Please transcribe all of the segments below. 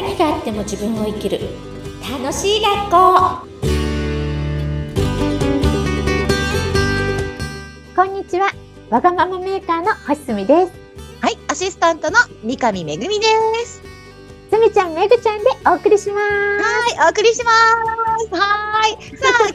何があっても自分を生きる楽しい学校こんにちはわがままメーカーの星住ですはい、アシスタントの三上めぐみです。すみちゃんめぐちゃんでお送りしますはい、お送りします。はい。さあ、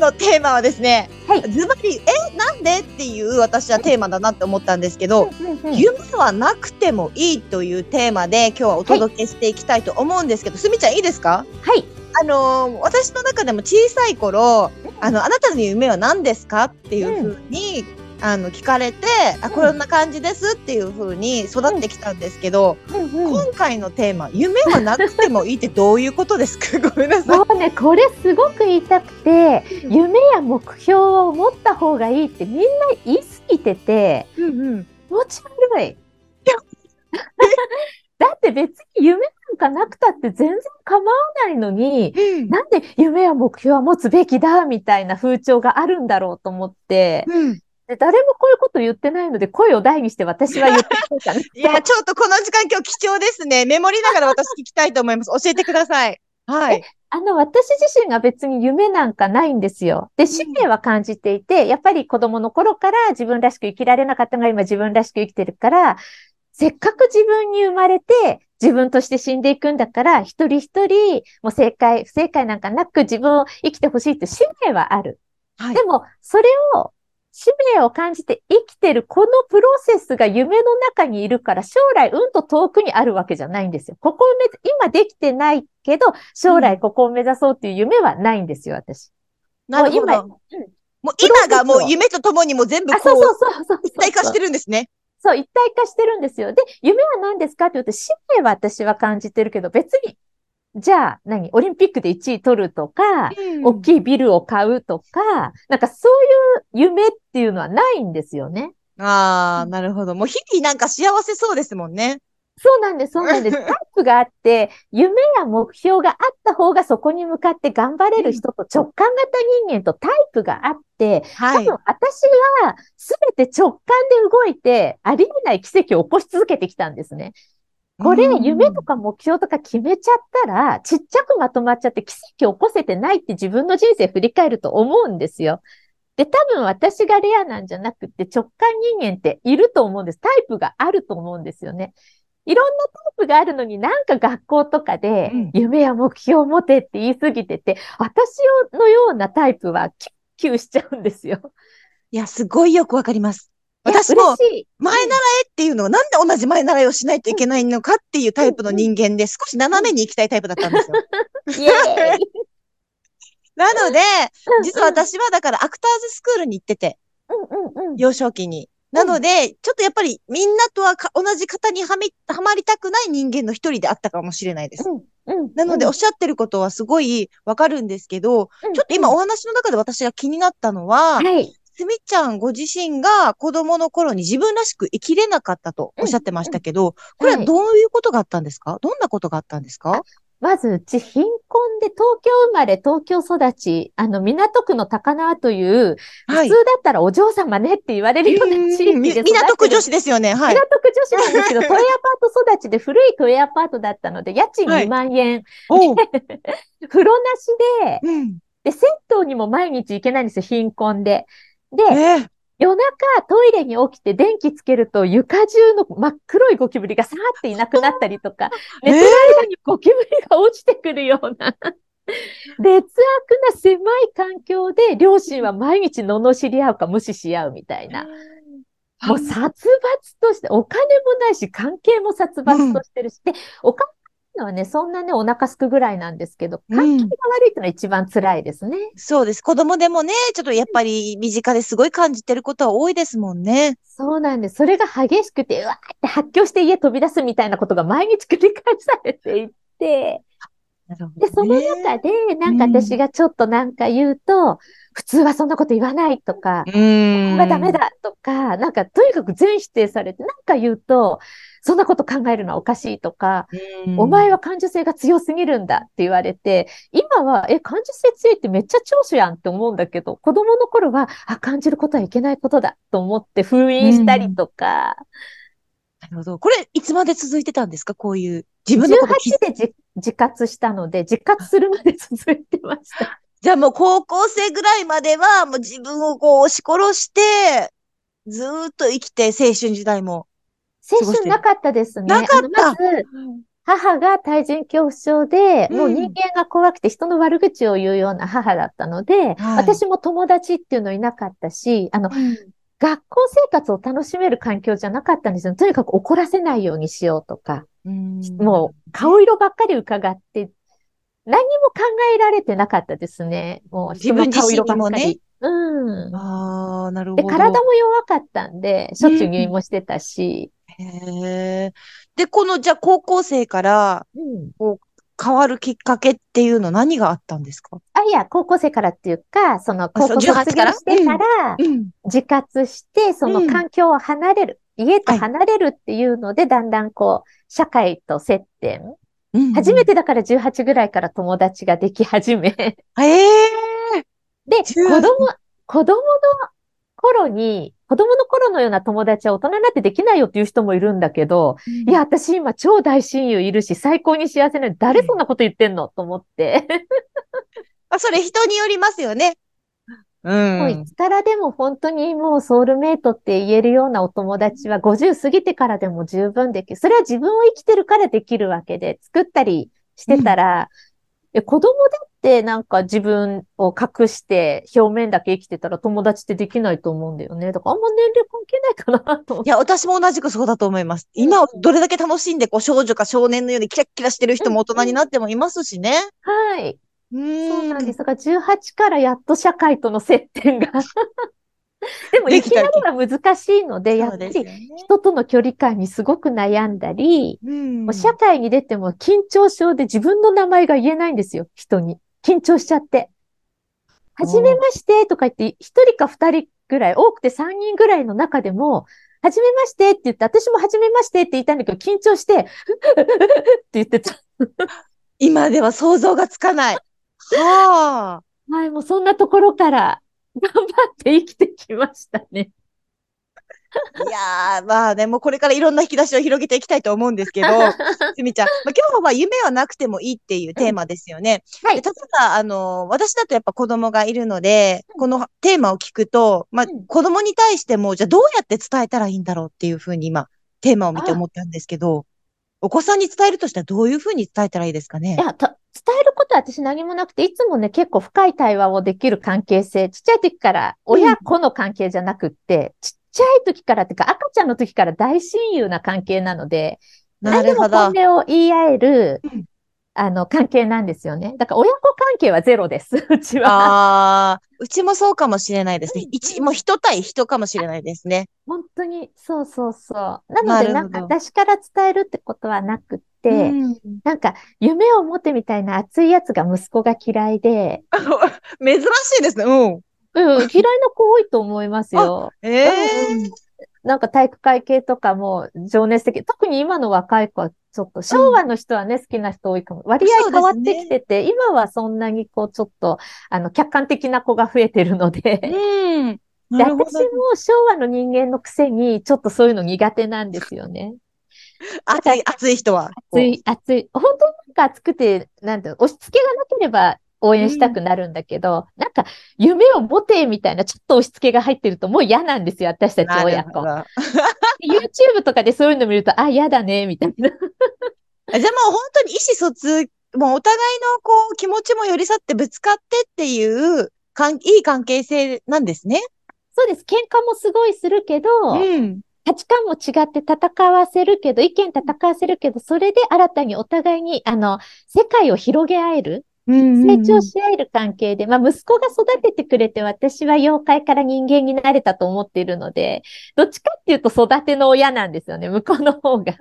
のテーマはですね、はい。ズバリ、え、なんでっていう私はテーマだなって思ったんですけど、うんうん夢はなくてもいいというテーマで今日はお届けしていきたいと思うんですけど、すみちゃんいいですか？はい。あのー私の中でも小さい頃、あの、あなたの夢は何ですか？っていうふうに、あの、聞かれて、あ、うんこんな感じですっていうふうに育ってきたんですけど、うんうん今回のテーマ、夢はなくてもいいってどういうことですかごめんなさい。もうねこれすごく言いたくて夢や目標を持った方がいいってみんな言い過ぎててうんうん。気持ち悪い。だって別に夢なんかなくたって全然構わないのに、なんで夢や目標は持つべきだみたいな風潮があるんだろうと思って、うん。で誰もこういうこと言ってないので声を大にして私は言ってこうかな。いや、ちょっとこの時間今日貴重ですね。メモりながら私聞きたいと思います。教えてください。はい。あの、私自身が別に夢なんかないんですよ。で、使命は感じていて、やっぱり子供の頃から自分らしく生きられなかったのが今自分らしく生きてるから、せっかく自分に生まれて自分として死んでいくんだから、一人一人、もう正解、不正解なんかなく自分を生きてほしいって使命はある。はいでも、それを、使命を感じて生きてるこのプロセスが夢の中にいるから、将来うんと遠くにあるわけじゃないんですよ。ここを目指、今できてないけど、将来ここを目指そうっていう夢はないんですよ、私。なるほもう今ど。もう今がもう夢とともにもう全部あ、こそうそうう、そうそうそう。一体化してるんですね。そう、一体化してるんですよ。で、夢は何ですかって言うと、使命は私は感じてるけど、別に、じゃあ、何？オリンピックで1位取るとか、大い。きいビルを買うとか、なんかそういう夢っていうのはないんですよね。ああ、なるほど。もう日々なんか幸せそうですもんね。そうなんです、そうなんです。タイプがあって、夢や目標があった方がそこに向かって頑張れる人と直感型人間とタイプがあって、はい。多分私は全て直感で動いて、ありえない奇跡を起こし続けてきたんですね。これ、うん夢とか目標とか決めちゃったら、ちっちゃくまとまっちゃって奇跡を起こせてないって自分の人生振り返ると思うんですよ。で、多分私がレアなんじゃなくて直感人間っていると思うんです。タイプがあると思うんですよね。いろんなタイプがあるのになんか学校とかでうん夢や目標を持てって言い過ぎてて、私のようなタイプはキュッキュしちゃうんですよ。いや、すごいよくわかります。私も。前習いっていうのがなんで同じ前習いをしないといけないのかっていうタイプの人間で少し斜めに行きたいタイプだったんですよ。なので、うん実は私はだからアクターズスクールに行ってて。幼少期に。なので、ちょっとやっぱりみんなとはか同じ型にはみ、はまりたくない人間の一人であったかもしれないです。なので、おっしゃってることはすごいわかるんですけど、うんちょっと今お話の中で私が気になったのは、はい。すみちゃんご自身が子供の頃に自分らしく生きれなかったとおっしゃってましたけど、これはどういうことがあったんですか？どんなことがあったんですか？まず、うち貧困で東京生まれ、東京育ち、あの、港区の高輪という、はい。普通だったらお嬢様ねって言われるような地域で港区女子ですよね。はい。港区女子なんですけど、都営アパート育ちで古い都営アパートだったので、家賃はい。2万円、おう。風呂なしで、うん。で、銭湯にも毎日行けないんですよ、貧困で。で、ええ夜中トイレに起きて電気つけると床中の真っ黒いゴキブリがさーっていなくなったりとか、えー。寝てる間にゴキブリが落ちてくるような、劣悪な狭い環境で両親は毎日罵り合うか無視し合うみたいな。もう殺伐として、お金もないし、関係も殺伐としてるし、で、お金のはね、そんなね、お腹すくぐらいなんですけど、うん関係が悪いってのは一番辛いですね。そうです。子供でもね、ちょっとやっぱり身近ですごい感じてることは多いですもんね。そうなんです。それが激しくて、うわーって発狂して家飛び出すみたいなことが毎日繰り返されていて、で、その中で、なんか私がちょっとなんか言うと、普通はそんなこと言わないとか、うーん。これダメだとか、なんかとにかく全否定されて、なんか言うと、そんなこと考えるのはおかしいとか、うん。お前は感受性が強すぎるんだって言われて、今は、え、感受性強いってめっちゃ長所やんって思うんだけど、子供の頃は、あ、感じることはいけないことだと思って封印したりとか、るほど。これ、いつまで続いてたんですか？こういう、自分のこと気づ18で自自活したので、自活するまで続いてました。じゃあもう高校生ぐらいまでは、もう自分をこう押し殺して、ずーっと生きて、青春時代も。青春なかったですね。なかったまず、母が対人恐怖症で、もう人間が怖くて人の悪口を言うような母だったので、はい私も友達っていうのいなかったし、あの、学校生活を楽しめる環境じゃなかったんですよ。とにかく怒らせないようにしようとか、うんもう顔色ばっかり伺って、何も考えられてなかったですね。もう人の顔色ばっかり。うん。ああ、なるほで、ど。体も弱かったんで、しょっちゅう入院もしてたし、へえ。で、この、じゃあ高校生からうん。変わるきっかけっていうの何があったんですか？あ、いや、高校生からっていうか、その、高校卒18から？業してから、うん。自活して、そのうん環境を離れる、家と離れるっていうので、だんだんこう、社会と接点。うん初め。てだから18ぐらいから友達ができ始め。で、ええ。子18供、子供の頃に、子供の頃のような友達は大人になってできないよっていう人もいるんだけど、いや、私今超大親友いるし、最高に幸せなのに誰そんなこと言ってんのと思って。あ、それ人によりますよね。う。もうんいつからでも本当にもうソウルメイトって言えるようなお友達は50過ぎてからでも十分できる。それは自分を生きてるからできるわけで、作ったりしてたら、え子供だってなんか自分を隠して表面だけ生きてたら友達ってできないと思うんだよね。だからあんま年齢関係ないかなと。いや、私も同じくそうだと思います。今、どれだけ楽しんで、こう、少女か少年のようにキラッキラしてる人も大人になってもいますしね。はい。うーそうなんです。だから18からやっと社会との接点が。でもいきなりは難しいので、やっぱり。人との距離感にすごく悩んだり、うんもう社会に出ても緊張症で自分の名前が言えないんですよ、人に。緊張しちゃって。はじめましてとか言って、一人か二人ぐらい、多くて三人ぐらいの中でも、はじめましてって言って、私もはじめましてって言ったんだけど、緊張して、って言ってた。今では想像がつかない。はあ。はい、もうそんなところから頑張って生きてきましたね。いやー、まあね、もうこれからいろんな引き出しを広げていきたいと思うんですけど、すみちゃん、まあ、今日は夢はなくてもいいっていうテーマですよね。はいで。例えば、あの、私だとやっぱ子供がいるので、このテーマを聞くと、まあうん、子供に対しても、じゃあどうやって伝えたらいいんだろうっていうふうに今、テーマを見てあ思ったんですけど、お子さんに伝えるとしたらどういうふうに伝えたらいいですかね？い。や、た伝えることは私何もなくて、いつもね、結構深い対話をできる関係性、ちっちゃい時から親子の関係じゃなくって、ちっちゃい時からっていうか赤ちゃんの時から大親友な関係なので、な何でもるほど。本音を言い合えるうん、あの、関係なんですよね。だから親子関係はゼロです、うちは。ああ、うちもそうかもしれないですねうん。一、もう人対人かもしれないですね。本当に、そうそうそう。なので、なんか私から伝えるってことはなくって、うんなんか夢を持ってみたいな熱いやつが息子が嫌いで、珍しいですね。うん。うん、嫌いな子多いと思いますよ。ええうんなんか体育会系とかも情熱的。特に今の若い子はちょっと、昭和の人はね、好きな人多いかも。割合変わってきてて、今はそんなにこう、ちょっと、あの、客観的な子が増えてるので。うん。私も昭和の人間のくせに、ちょっとそういうの苦手なんですよね。熱い、熱い人は。熱い、熱い。本当なんか熱くて、なんていうの押し付けがなければ応援したくなるんだけど、なんか夢を持てみたいなちょっと押し付けが入ってるともう嫌なんですよ、私たちな親子。YouTube とかでそういうの見ると、あ、嫌だね、みたいな。じゃあもう本当に意思疎通、もうお互いのこう気持ちも寄り添ってぶつかってっていう、かん、いい関係性なんですね。そうです。喧嘩もすごいするけど、うん。価値観も違って戦わせるけど、意見戦わせるけど、それで新たにお互いに、あの、世界を広げ合える、成長し合える関係で、まあ、息子が育ててくれて、私は妖怪から人間になれたと思っているので、どっちかっていうと育ての親なんですよね、向こうの方が。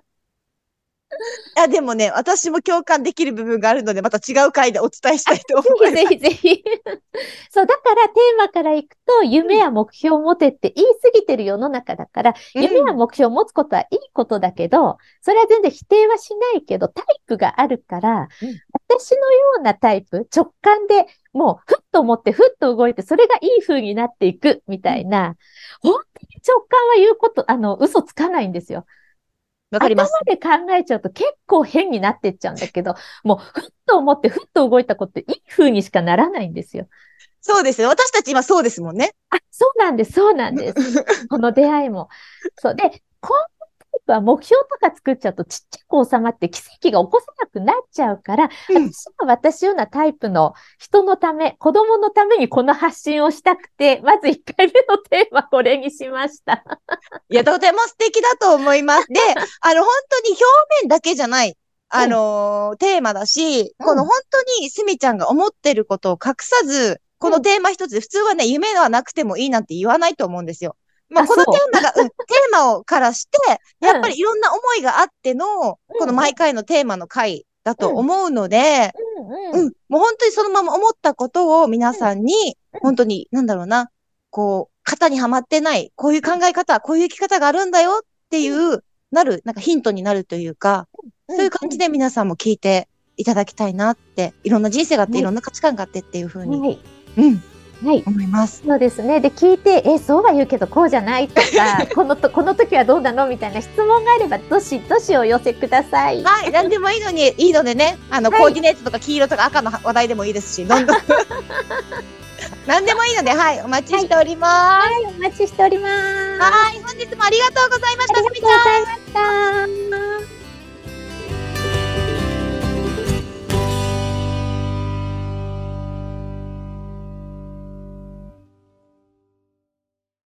あ、でもね、私も共感できる部分があるので、また違う回でお伝えしたいと思います。ぜひぜひぜひ。そう、だからテーマからいくと、夢や目標を持てって言い過ぎてる世の中だから、うん夢や目標を持つことはいいことだけど、それは全然否定はしないけど、タイプがあるから、うん私のようなタイプ、直感でもう、ふっと思って、ふっと動いて、それがいい風になっていく、みたいな、本当に直感は言うこと、あの、嘘つかないんですよ。わかります。頭で考えちゃうと結構変になってっちゃうんだけど、もうふっと思ってふっと動いたことっていい風にしかならないんですよ。そうですよ。私たち今そうですもんね。あ、そうなんです、そうなんです。この出会いも。そう。で、こは目標とか作っちゃうとちっちゃく収まって奇跡が起こせなくなっちゃうから、うん私は私ようなタイプの人のため、子供のためにこの発信をしたくて、まず1回目のテーマこれにしました。いや、とても素敵だと思います。で、あの、本当に表面だけじゃない、あのーテーマだし、この本当にすみちゃんが思ってることを隠さず、このテーマ一つで、普通はね、夢はなくてもいいなんて言わないと思うんですよ。まあ、あこのテーマが、うん、テーマをからして、やっぱりいろんな思いがあっての、うん。この毎回のテーマの回だと思うので、うんうん、もう本当にそのまま思ったことを皆さんに、本当に、なんだろうな、こう、型にはまってない、こういう考え方、こういう生き方があるんだよっていう、なる、なんかヒントになるというか、そういう感じで皆さんも聞いていただきたいなって、いろんな人生があって、はいいろんな価値観があってっていうふうに、はい。うん、はい。思います。そうですね。で、聞いて、え、そうは言うけど、こうじゃないとか、このと、この時はどうなのみたいな質問があれば、どしどしお寄せください。はい、何でもいいのに、いいのでね、あの、はいコーディネートとか黄色とか赤の話題でもいいですし、どんどん。何でもいいので、はい、お待ちしております。はい、お待ちしております。はい、本日もありがとうございました、ありがとうご。ざいました。